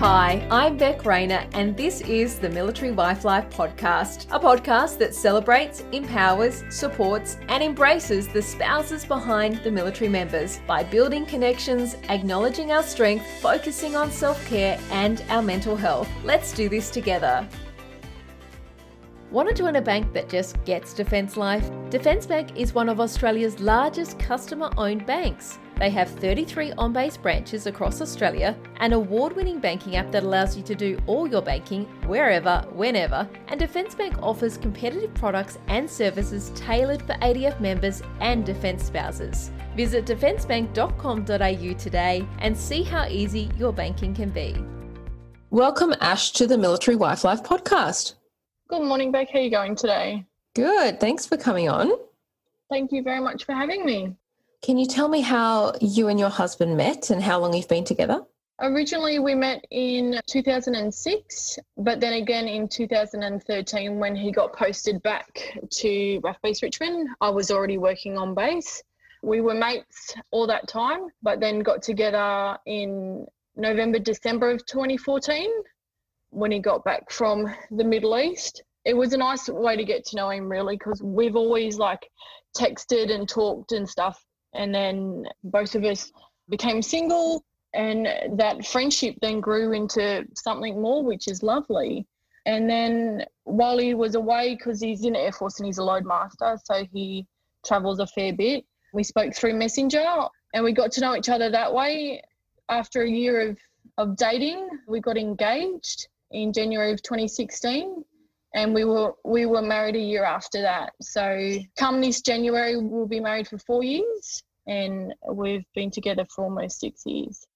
Hi, I'm Beck Rayner, and this is the Military Wife Life podcast, a podcast that celebrates, empowers, supports, and embraces the spouses behind the military members by building connections, acknowledging our strength, focusing on self care, and our mental health. Let's do this together. Want to join a bank that just gets Defence Life? Defence Bank is one of Australia's largest customer owned banks. They have 33 on base branches across Australia, an award winning banking app that allows you to do all your banking wherever, whenever, and Defence Bank offers competitive products and services tailored for ADF members and Defence spouses. Visit defencebank.com.au today and see how easy your banking can be. Welcome, Ash, to the Military Wife Life podcast. Good morning, Beck. How are you going today? Good. Thanks for coming on. Thank you very much for having me. Can you tell me how you and your husband met and how long you've been together? Originally, we met in 2006, but then again in 2013 when he got posted back to RAAF Base Richmond, I was already working on base. We were mates all that time, but then got together in November, December of 2014 when he got back from the Middle East. It was a nice way to get to know him, really, because we've always like texted and talked and stuff and then both of us became single and that friendship then grew into something more which is lovely. And then while he was away because he's in the air force and he's a loadmaster so he travels a fair bit we spoke through messenger and we got to know each other that way. After a year of, of dating we got engaged in january of 2016 and we were we were married a year after that. So come this january we'll be married for four years and we've been together for almost six years.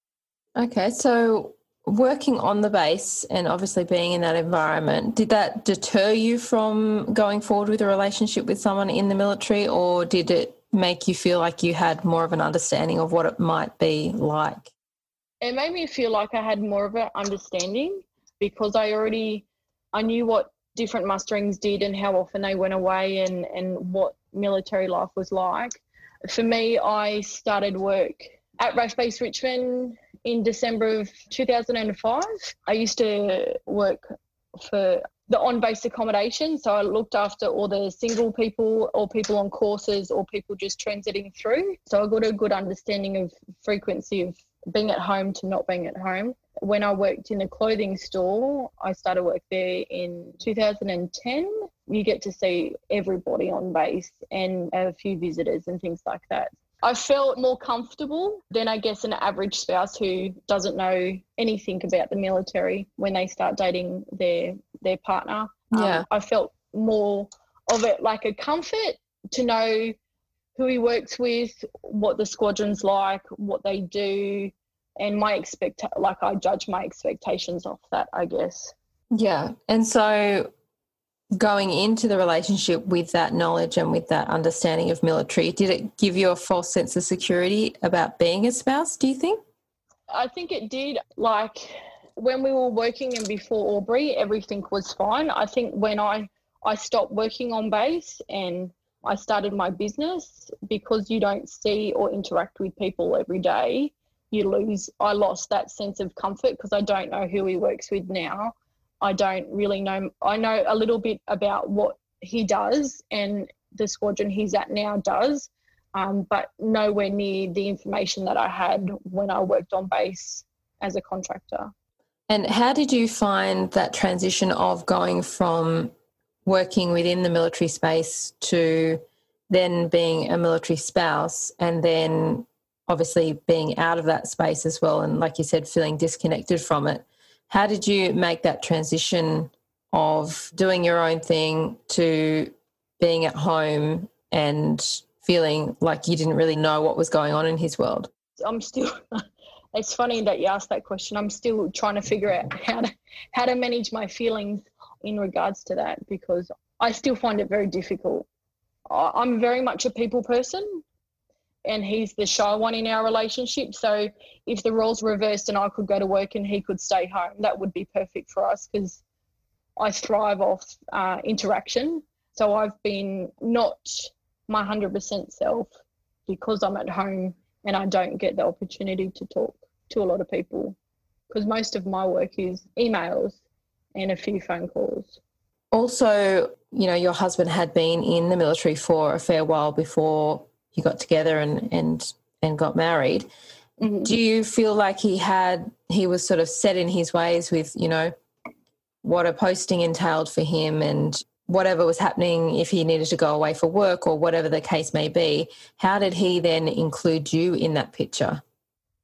Okay, so working on the base and obviously being in that environment, did that deter you from going forward with a relationship with someone in the military, or did it make you feel like you had more of an understanding of what it might be like? It made me feel like I had more of an understanding because I already I knew what different musterings did and how often they went away and, and what military life was like for me, I started work at RAAF Base Richmond in December of 2005. I used to work for the on base accommodation. So I looked after all the single people or people on courses or people just transiting through. So I got a good understanding of frequency of being at home to not being at home. When I worked in a clothing store, I started work there in 2010 you get to see everybody on base and a few visitors and things like that. I felt more comfortable than I guess an average spouse who doesn't know anything about the military when they start dating their their partner. Um, yeah. Um, I felt more of it like a comfort to know who he works with, what the squadron's like, what they do, and my expect like I judge my expectations off that, I guess. Yeah. And so going into the relationship with that knowledge and with that understanding of military, did it give you a false sense of security about being a spouse, do you think? I think it did. Like when we were working and before Aubrey, everything was fine. I think when I, I stopped working on base and I started my business, because you don't see or interact with people every day, you lose. I lost that sense of comfort because I don't know who he works with now I don't really know. I know a little bit about what he does and the squadron he's at now does, um, but nowhere near the information that I had when I worked on base as a contractor. And how did you find that transition of going from working within the military space to then being a military spouse and then obviously being out of that space as well and like you said feeling disconnected from it how did you make that transition of doing your own thing to being at home and feeling like you didn't really know what was going on in his world? I'm still. it's funny that you asked that question. I'm still trying to figure out how to how to manage my feelings in regards to that because I still find it very difficult. I'm very much a people person and he's the shy one in our relationship. So if the roles reversed and I could go to work and he could stay home, that would be perfect for us because I thrive off uh, interaction. So I've been not my 100% self because I'm at home and I don't get the opportunity to talk to a lot of people. because most of my work is emails and a few phone calls. Also, you know, your husband had been in the military for a fair while before you got together and and and got married. Mm-hmm. Do you feel like he had he was sort of set in his ways with, you know, what a posting entailed for him and whatever was happening if he needed to go away for work or whatever the case may be, how did he then include you in that picture?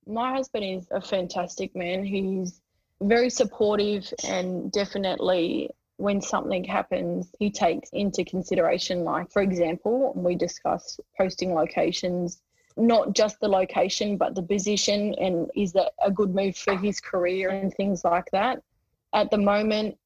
My husband is a fantastic man. He's very supportive and definitely when something happens, he takes into consideration, like, for example, we discuss posting locations, not just the location, but the position, and is that a good move for his career and things like that. At the moment,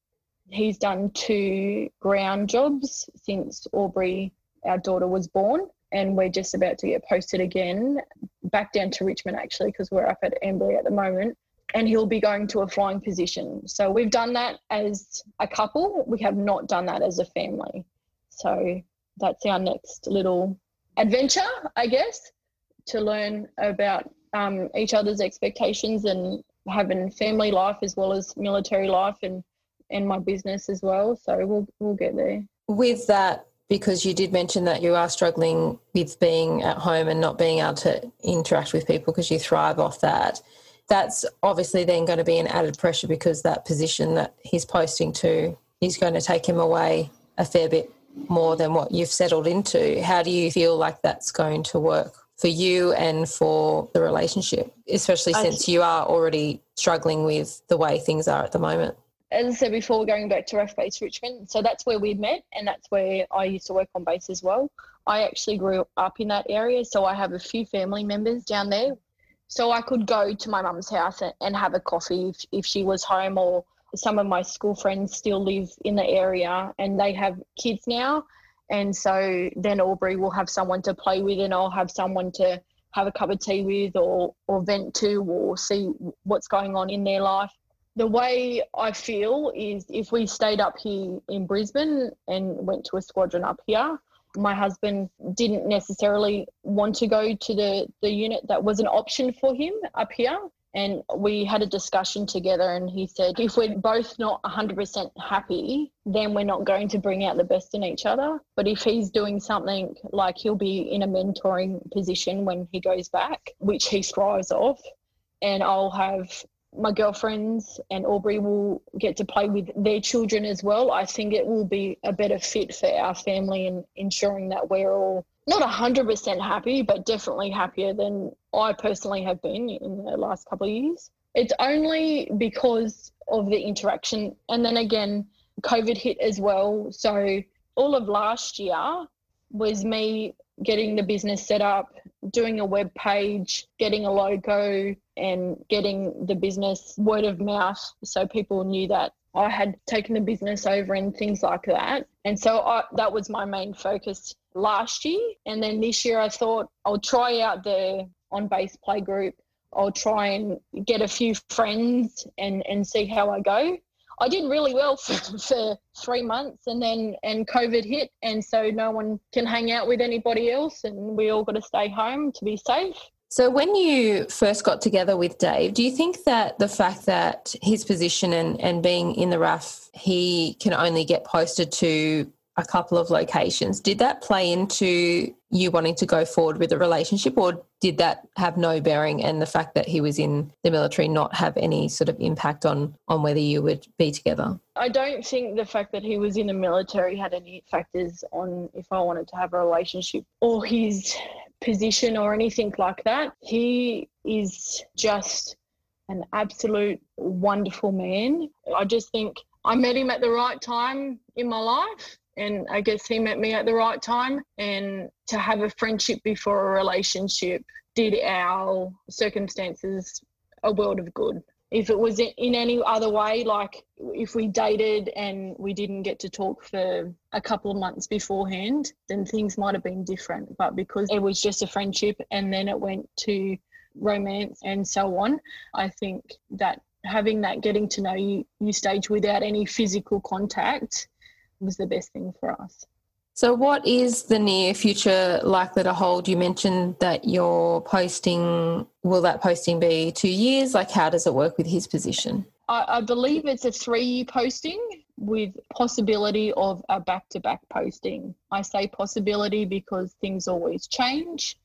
he's done two ground jobs since Aubrey, our daughter, was born. And we're just about to get posted again back down to Richmond, actually, because we're up at Amberley at the moment and he'll be going to a flying position. So we've done that as a couple. We have not done that as a family. So that's our next little adventure, I guess, to learn about um, each other's expectations and having family life as well as military life and and my business as well. So we'll we'll get there. With that, because you did mention that you are struggling with being at home and not being able to interact with people because you thrive off that that's obviously then going to be an added pressure because that position that he's posting to is going to take him away a fair bit more than what you've settled into. How do you feel like that's going to work for you and for the relationship, especially since you are already struggling with the way things are at the moment? As I said before, we're going back to RAAF Base Richmond. So that's where we met, and that's where I used to work on base as well. I actually grew up in that area, so I have a few family members down there so I could go to my mum's house and have a coffee if, if she was home, or some of my school friends still live in the area and they have kids now. And so then Aubrey will have someone to play with, and I'll have someone to have a cup of tea with, or or vent to, or see what's going on in their life. The way I feel is if we stayed up here in Brisbane and went to a squadron up here, my husband didn't necessarily want to go to the, the unit that was an option for him up here. And we had a discussion together, and he said, if we're both not 100% happy, then we're not going to bring out the best in each other. But if he's doing something like he'll be in a mentoring position when he goes back, which he thrives off, and I'll have my girlfriends and Aubrey will get to play with their children as well. I think it will be a better fit for our family and ensuring that we're all not 100% happy, but definitely happier than I personally have been in the last couple of years. It's only because of the interaction. And then again, COVID hit as well. So all of last year was me getting the business set up, doing a web page, getting a logo, and getting the business word of mouth so people knew that I had taken the business over and things like that. And so I, that was my main focus last year. And then this year I thought I'll try out the on base play group. I'll try and get a few friends and, and see how I go. I did really well for, for three months and then and COVID hit and so no one can hang out with anybody else and we all got to stay home to be safe. So, when you first got together with Dave, do you think that the fact that his position and, and being in the RAAF, he can only get posted to a couple of locations, did that play into you wanting to go forward with a relationship, or did that have no bearing and the fact that he was in the military not have any sort of impact on, on whether you would be together? I don't think the fact that he was in the military had any factors on if I wanted to have a relationship or his position or anything like that. He is just an absolute wonderful man. I just think I met him at the right time in my life. And I guess he met me at the right time. And to have a friendship before a relationship did our circumstances a world of good if it was in any other way, like if we dated and we didn't get to talk for a couple of months beforehand, then things might have been different. But because it was just a friendship and then it went to romance and so on, I think that having that getting to know you, you stage without any physical contact was the best thing for us. So, what is the near future likely to hold? You mentioned that your posting, will that posting be two years? Like, how does it work with his position? I, I believe it's a three year posting with possibility of a back to back posting. I say possibility because things always change.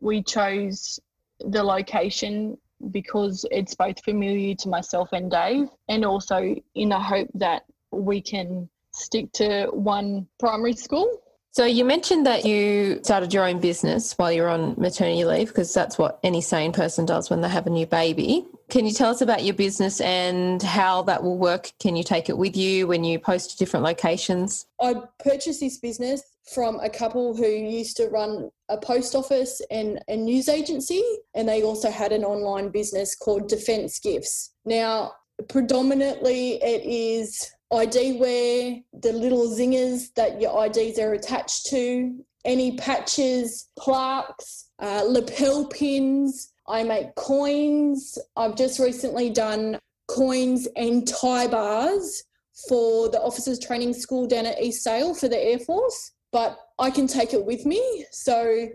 We chose the location because it's both familiar to myself and Dave, and also in the hope that we can stick to one primary school. So you mentioned that you started your own business while you're on maternity leave because that's what any sane person does when they have a new baby. Can you tell us about your business and how that will work? Can you take it with you when you post to different locations? I purchased this business from a couple who used to run a post office and a news agency, and they also had an online business called Defence Gifts. Now, predominantly it is ID wear, the little zingers that your IDs are attached to, any patches, plaques, uh, lapel pins. I make coins. I've just recently done coins and tie bars for the officers training school down at East Sale for the Air Force, but I can take it with me. So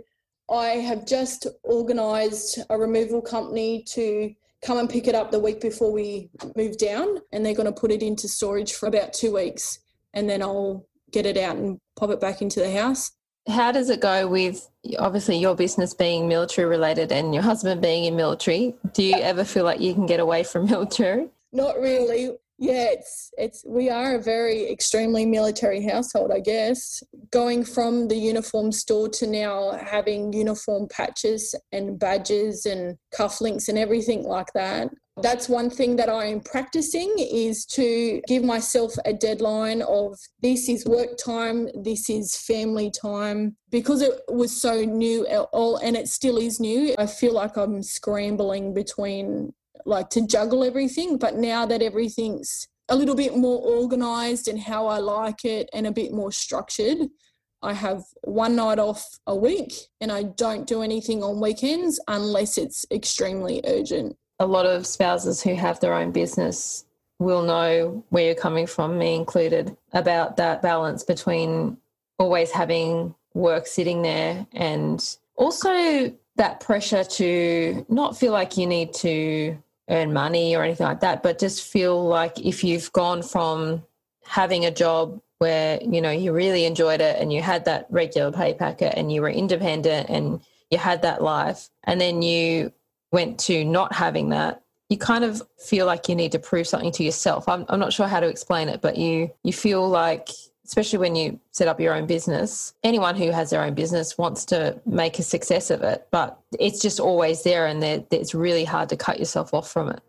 I have just organised a removal company to come and pick it up the week before we move down and they're going to put it into storage for about two weeks and then I'll get it out and pop it back into the house. How does it go with obviously your business being military related and your husband being in military? Do you ever feel like you can get away from military? Not really. Yeah, it's it's we are a very extremely military household, I guess. Going from the uniform store to now having uniform patches and badges and cufflinks and everything like that. That's one thing that I am practicing is to give myself a deadline of this is work time, this is family time. Because it was so new all and it still is new, I feel like I'm scrambling between like to juggle everything. But now that everything's a little bit more organized and how I like it and a bit more structured, I have one night off a week and I don't do anything on weekends unless it's extremely urgent. A lot of spouses who have their own business will know where you're coming from, me included, about that balance between always having work sitting there and also that pressure to not feel like you need to earn money or anything like that, but just feel like if you've gone from having a job where you know you really enjoyed it and you had that regular pay packet and you were independent and you had that life and then you went to not having that you kind of feel like you need to prove something to yourself. I'm, I'm not sure how to explain it but you you feel like especially when you set up your own business. Anyone who has their own business wants to make a success of it, but it's just always there and it's really hard to cut yourself off from it.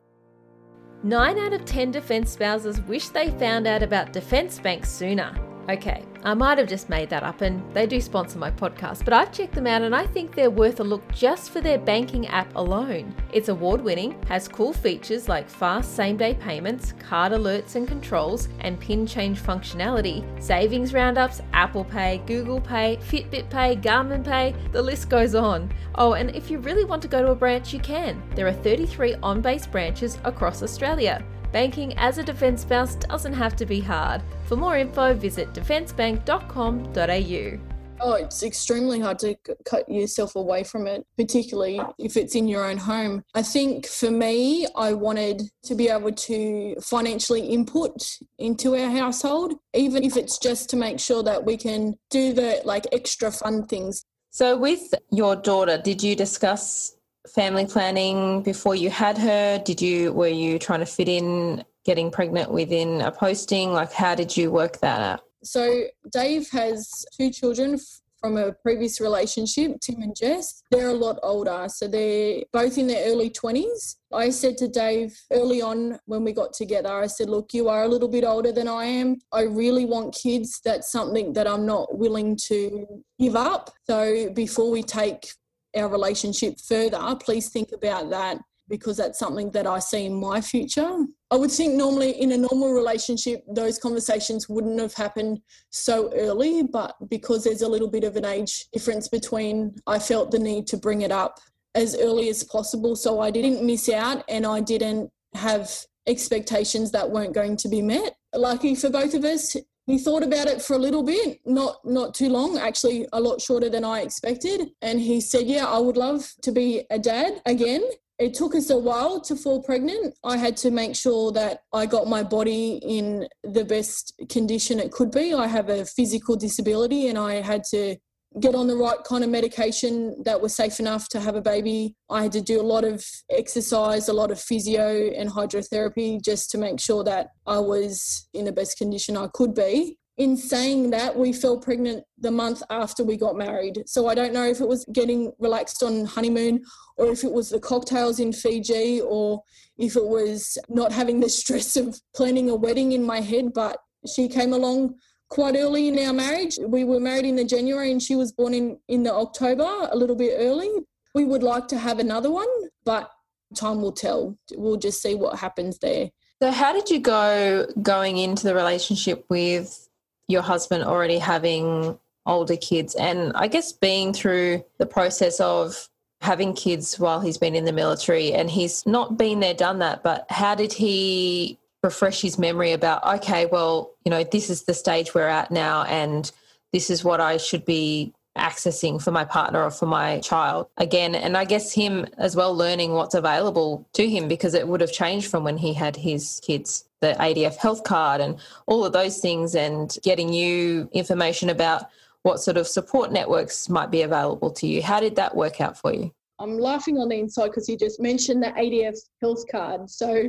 Nine out of 10 defence spouses wish they found out about Defence Bank sooner. Okay, I might have just made that up and they do sponsor my podcast, but I've checked them out and I think they're worth a look just for their banking app alone. It's award winning, has cool features like fast same day payments, card alerts and controls, and pin change functionality, savings roundups, Apple Pay, Google Pay, Fitbit Pay, Garmin Pay, the list goes on. Oh, and if you really want to go to a branch, you can. There are 33 on base branches across Australia. Banking as a defence spouse doesn't have to be hard. For more info, visit defencebank.com.au. Oh, it's extremely hard to cut yourself away from it, particularly if it's in your own home. I think for me, I wanted to be able to financially input into our household, even if it's just to make sure that we can do the like extra fun things. So, with your daughter, did you discuss family planning before you had her? Did you were you trying to fit in getting pregnant within a posting? Like how did you work that out? So Dave has two children from a previous relationship, Tim and Jess. They're a lot older, so they're both in their early 20s. I said to Dave early on when we got together, I said, Look, you are a little bit older than I am. I really want kids. That's something that I'm not willing to give up. So before we take our relationship further, please think about that because that's something that I see in my future. I would think normally in a normal relationship, those conversations wouldn't have happened so early, but because there's a little bit of an age difference between, I felt the need to bring it up as early as possible so I didn't miss out and I didn't have expectations that weren't going to be met. Lucky for both of us, he thought about it for a little bit, not not too long, actually a lot shorter than I expected. And he said, Yeah, I would love to be a dad again. It took us a while to fall pregnant. I had to make sure that I got my body in the best condition it could be. I have a physical disability and I had to get on the right kind of medication that was safe enough to have a baby. I had to do a lot of exercise, a lot of physio and hydrotherapy just to make sure that I was in the best condition I could be. In saying that, we fell pregnant the month after we got married. So I don't know if it was getting relaxed on honeymoon or if it was the cocktails in Fiji or if it was not having the stress of planning a wedding in my head, but she came along quite early in our marriage. We were married in the January and she was born in, in the October, a little bit early. We would like to have another one, but time will tell. We'll just see what happens there. So, how did you go going into the relationship with your husband already having older kids and I guess being through the process of having kids while he's been in the military and he's not been there, done that, but how did he refresh his memory about okay well you know this is the stage we're at now and this is what i should be accessing for my partner or for my child again. And i guess him as well learning what's available to him because it would have changed from when he had his kids the adf health card and all of those things and getting you information about what sort of support networks might be available to you. How did that work out for you? I'm laughing on the inside because you just mentioned the adf health card. So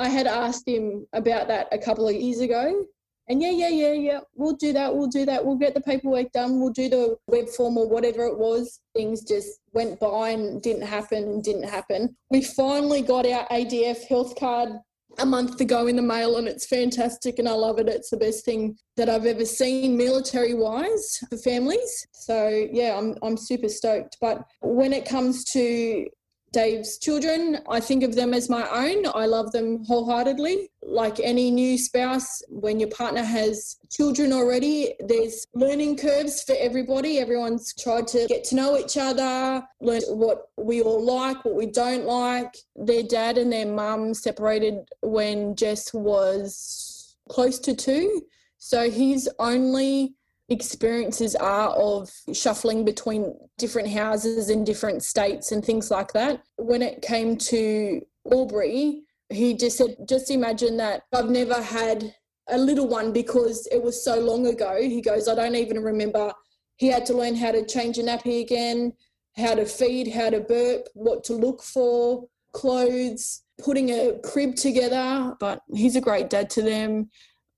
I had asked him about that a couple of years ago. And yeah, yeah, yeah, yeah, we'll do that, we'll do that, we'll get the paperwork done, we'll do the web form or whatever it was. Things just went by and didn't happen and didn't happen. We finally got our ADF health card a month ago in the mail and it's fantastic and I love it. It's the best thing that I've ever seen military wise for families. So yeah, I'm I'm super stoked. But when it comes to Dave's children, I think of them as my own. I love them wholeheartedly. Like any new spouse, when your partner has children already, there's learning curves for everybody. Everyone's tried to get to know each other, learn what we all like, what we don't like. Their dad and their mum separated when Jess was close to two. So he's only experiences are of shuffling between different houses in different states and things like that. When it came to Aubrey, he just said, just imagine that I've never had a little one because it was so long ago. He goes, I don't even remember. He had to learn how to change a nappy again, how to feed, how to burp, what to look for, clothes, putting a crib together. But he's a great dad to them.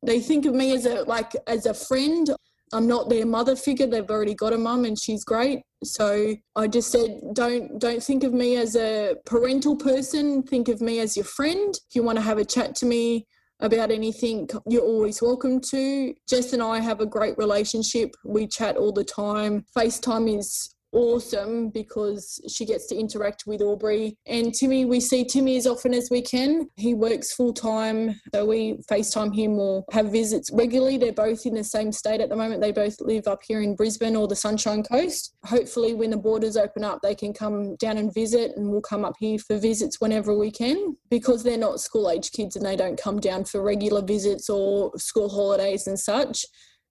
They think of me as a like as a friend. I'm not their mother figure. They've already got a mum and she's great. So I just said, don't don't think of me as a parental person. Think of me as your friend. If you want to have a chat to me about anything, you're always welcome to. Jess and I have a great relationship. We chat all the time. FaceTime is awesome because she gets to interact with Aubrey. And Timmy, we see Timmy as often as we can. He works full time, so we FaceTime him or have visits regularly. They're both in the same state at the moment. They both live up here in Brisbane or the Sunshine Coast. Hopefully, when the borders open up, they can come down and visit, and we'll come up here for visits whenever we can because they're not school age kids and they don't come down for regular visits or school holidays and such.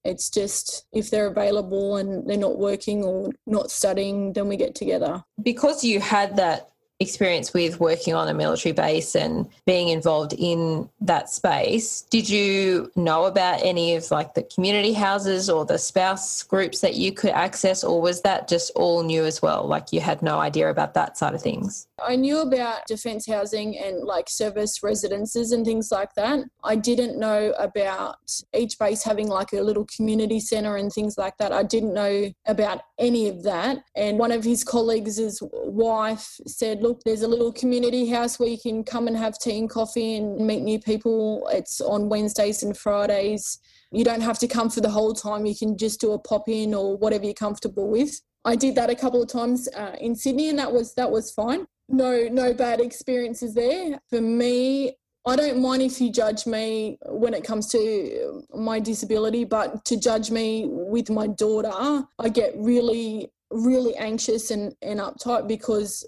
It's just if they're available and they're not working or not studying, then we get together. Because you had that experience with working on a military base and being involved in that space did you know about any of like the community houses or the spouse groups that you could access or was that just all new as well like you had no idea about that side of things I knew about defence housing and like service residences and things like that. I didn't know about each base having like a little community centre and things like that. I didn't know about any of that. And one of his colleagues' wife said, Look, there's a little community house where you can come and have tea and coffee and meet new people. It's on Wednesdays and Fridays. You don't have to come for the whole time. You can just do a pop in or whatever you're comfortable with. I did that a couple of times uh, in Sydney, and that was that was fine no no bad experiences there for me I don't mind if you judge me when it comes to my disability, but to judge me with my daughter, I get really, really anxious and, and uptight because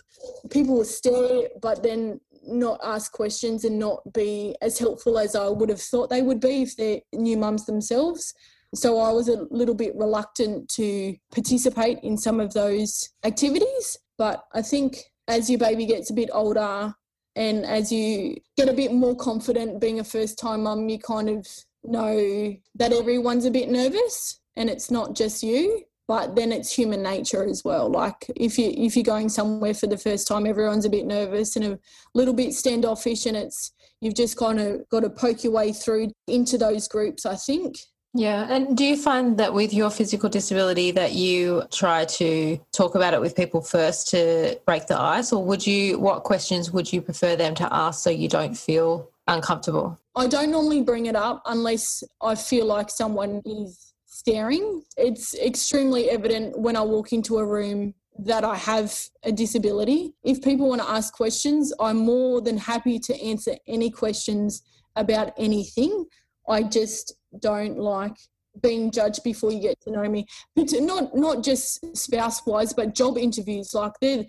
people will stare, but then not ask questions and not be as helpful as I would have thought they would be if they're new mums themselves. So I was a little bit reluctant to participate in some of those activities. But I think as your baby gets a bit older and as you get a bit more confident being a first time mum, you kind of know that everyone's a bit nervous and it's not just you but then it's human nature as well like if you if you're going somewhere for the first time everyone's a bit nervous and a little bit standoffish and it's you've just kind of got to poke your way through into those groups i think yeah. And do you find that with your physical disability that you try to talk about it with people first to break the ice or would you what questions would you prefer them to ask so you don't feel uncomfortable? I don't normally bring it up unless I feel like someone is staring. It's extremely evident when I walk into a room that I have a disability. If people want to ask questions, I'm more than happy to answer any questions about anything. I just don't like being judged before you get to know me. But not not just spouse wise, but job interviews. Like they're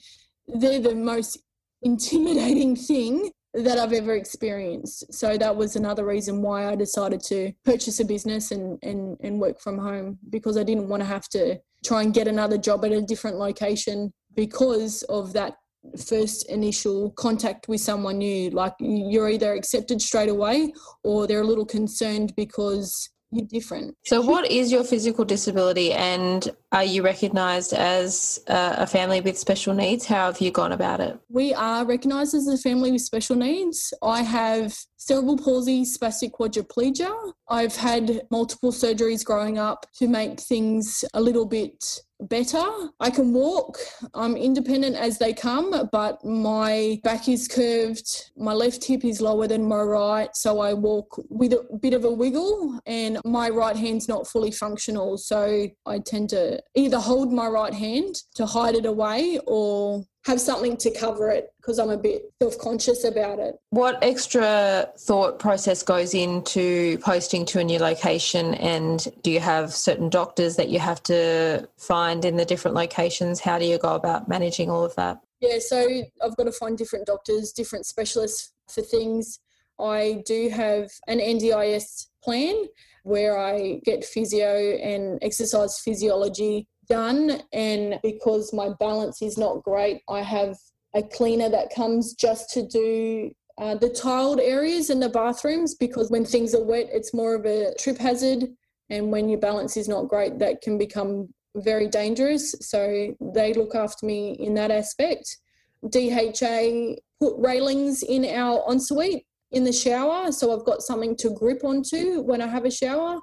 they're the most intimidating thing that I've ever experienced. So that was another reason why I decided to purchase a business and, and, and work from home because I didn't want to have to try and get another job at a different location because of that first initial contact with someone new. Like you're either accepted straight away or they're a little concerned because you're different. So, what is your physical disability, and are you recognised as uh, a family with special needs? How have you gone about it? We are recognised as a family with special needs. I have cerebral palsy, spastic quadriplegia. I've had multiple surgeries growing up to make things a little bit better. I can walk. I'm independent as they come, but my back is curved. My left hip is lower than my right, so I walk with a bit of a wiggle, and my right hand's not fully functional. So I tend to either hold my right hand to hide it away or have something to cover it because I'm a bit self conscious about it. What extra thought process goes into posting to a new location? And do you have certain doctors that you have to find in the different locations? How do you go about managing all of that? Yeah, so I've got to find different doctors, different specialists for things. I do have an NDIS plan where I get physio and exercise physiology done. And because my balance is not great, I have a cleaner that comes just to do uh, the tiled areas in the bathrooms because when things are wet, it's more of a trip hazard. And when your balance is not great, that can become very dangerous. So they look after me in that aspect. DHA put railings in our ensuite in the shower. So I've got something to grip onto when I have a shower.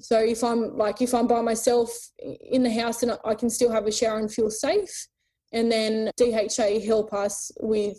So if I'm like if I'm by myself in the house and I can still have a shower and feel safe, and then DHA help us with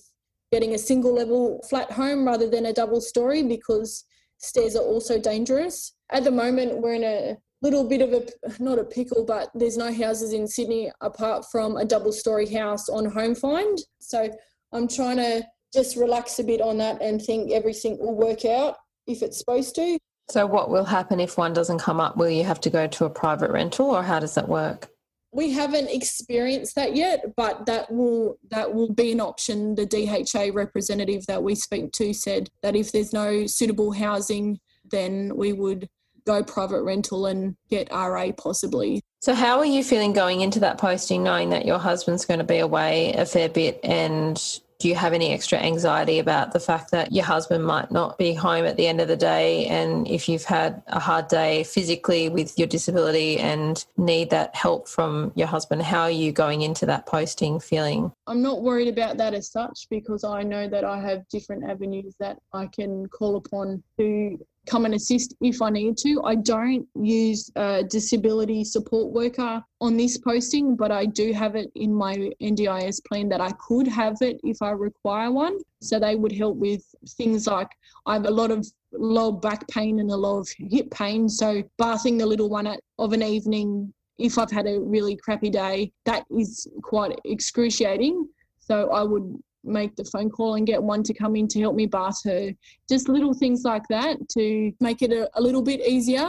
getting a single level flat home rather than a double story because stairs are also dangerous. At the moment, we're in a little bit of a not a pickle, but there's no houses in Sydney apart from a double story house on Home Find. So I'm trying to just relax a bit on that and think everything will work out if it's supposed to. So, what will happen if one doesn't come up? Will you have to go to a private rental, or how does that work? We haven't experienced that yet, but that will that will be an option. The DHA representative that we speak to said that if there's no suitable housing, then we would go private rental and get RA possibly. So, how are you feeling going into that posting, knowing that your husband's going to be away a fair bit and do you have any extra anxiety about the fact that your husband might not be home at the end of the day? And if you've had a hard day physically with your disability and need that help from your husband, how are you going into that posting feeling? I'm not worried about that as such because I know that I have different avenues that I can call upon to come and assist if I need to. I don't use a disability support worker on this posting, but I do have it in my NDIS plan that I could have it if I require one. So they would help with things like I have a lot of low back pain and a lot of hip pain. So bathing the little one at, of an evening, if I've had a really crappy day, that is quite excruciating. So I would make the phone call and get one to come in to help me bath her. Just little things like that to make it a, a little bit easier.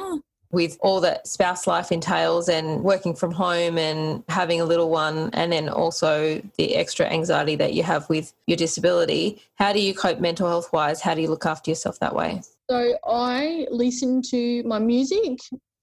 with all that spouse life entails and working from home and having a little one, and then also the extra anxiety that you have with your disability. How do you cope mental health wise? How do you look after yourself that way? So I listen to my music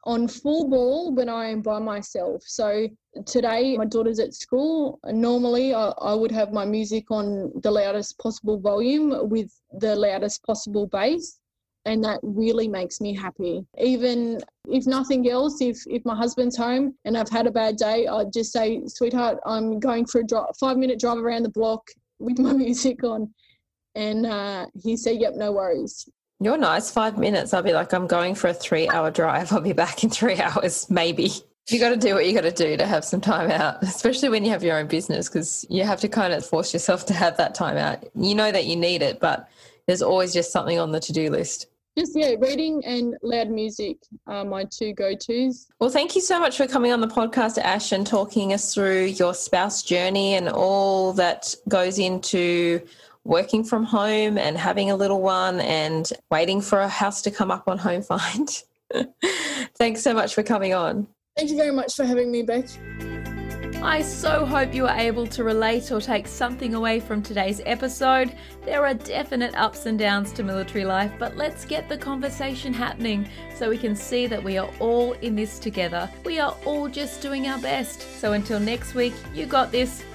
on full ball when I am by myself. So today my daughter's at school. Normally I, I, would have my music on the loudest possible volume with the loudest possible bass. And that really makes me happy. Even if nothing else, if, if my husband's home and I've had a bad day, I'd just say, sweetheart, I'm going for a drive, five minute drive around the block with my music on. And uh, he said, yep, no worries. You're nice. Five minutes. I'll be like, I'm going for a three hour drive. I'll be back in three hours, maybe. You got to do what you got to do to have some time out, especially when you have your own business, because you have to kind of force yourself to have that time out. You know that you need it, but there's always just something on the to do list. Just, yeah, reading and loud music are my two go tos. Well, thank you so much for coming on the podcast, Ash, and talking us through your spouse journey and all that goes into working from home and having a little one and waiting for a house to come up on Home Find. Thanks so much for coming on. Thank you very much for having me, Beck. I so hope you are able to relate or take something away from today's episode. There are definite ups and downs to military life, but let's get the conversation happening so we can see that we are all in this together. We are all just doing our best. So until next week, you got this.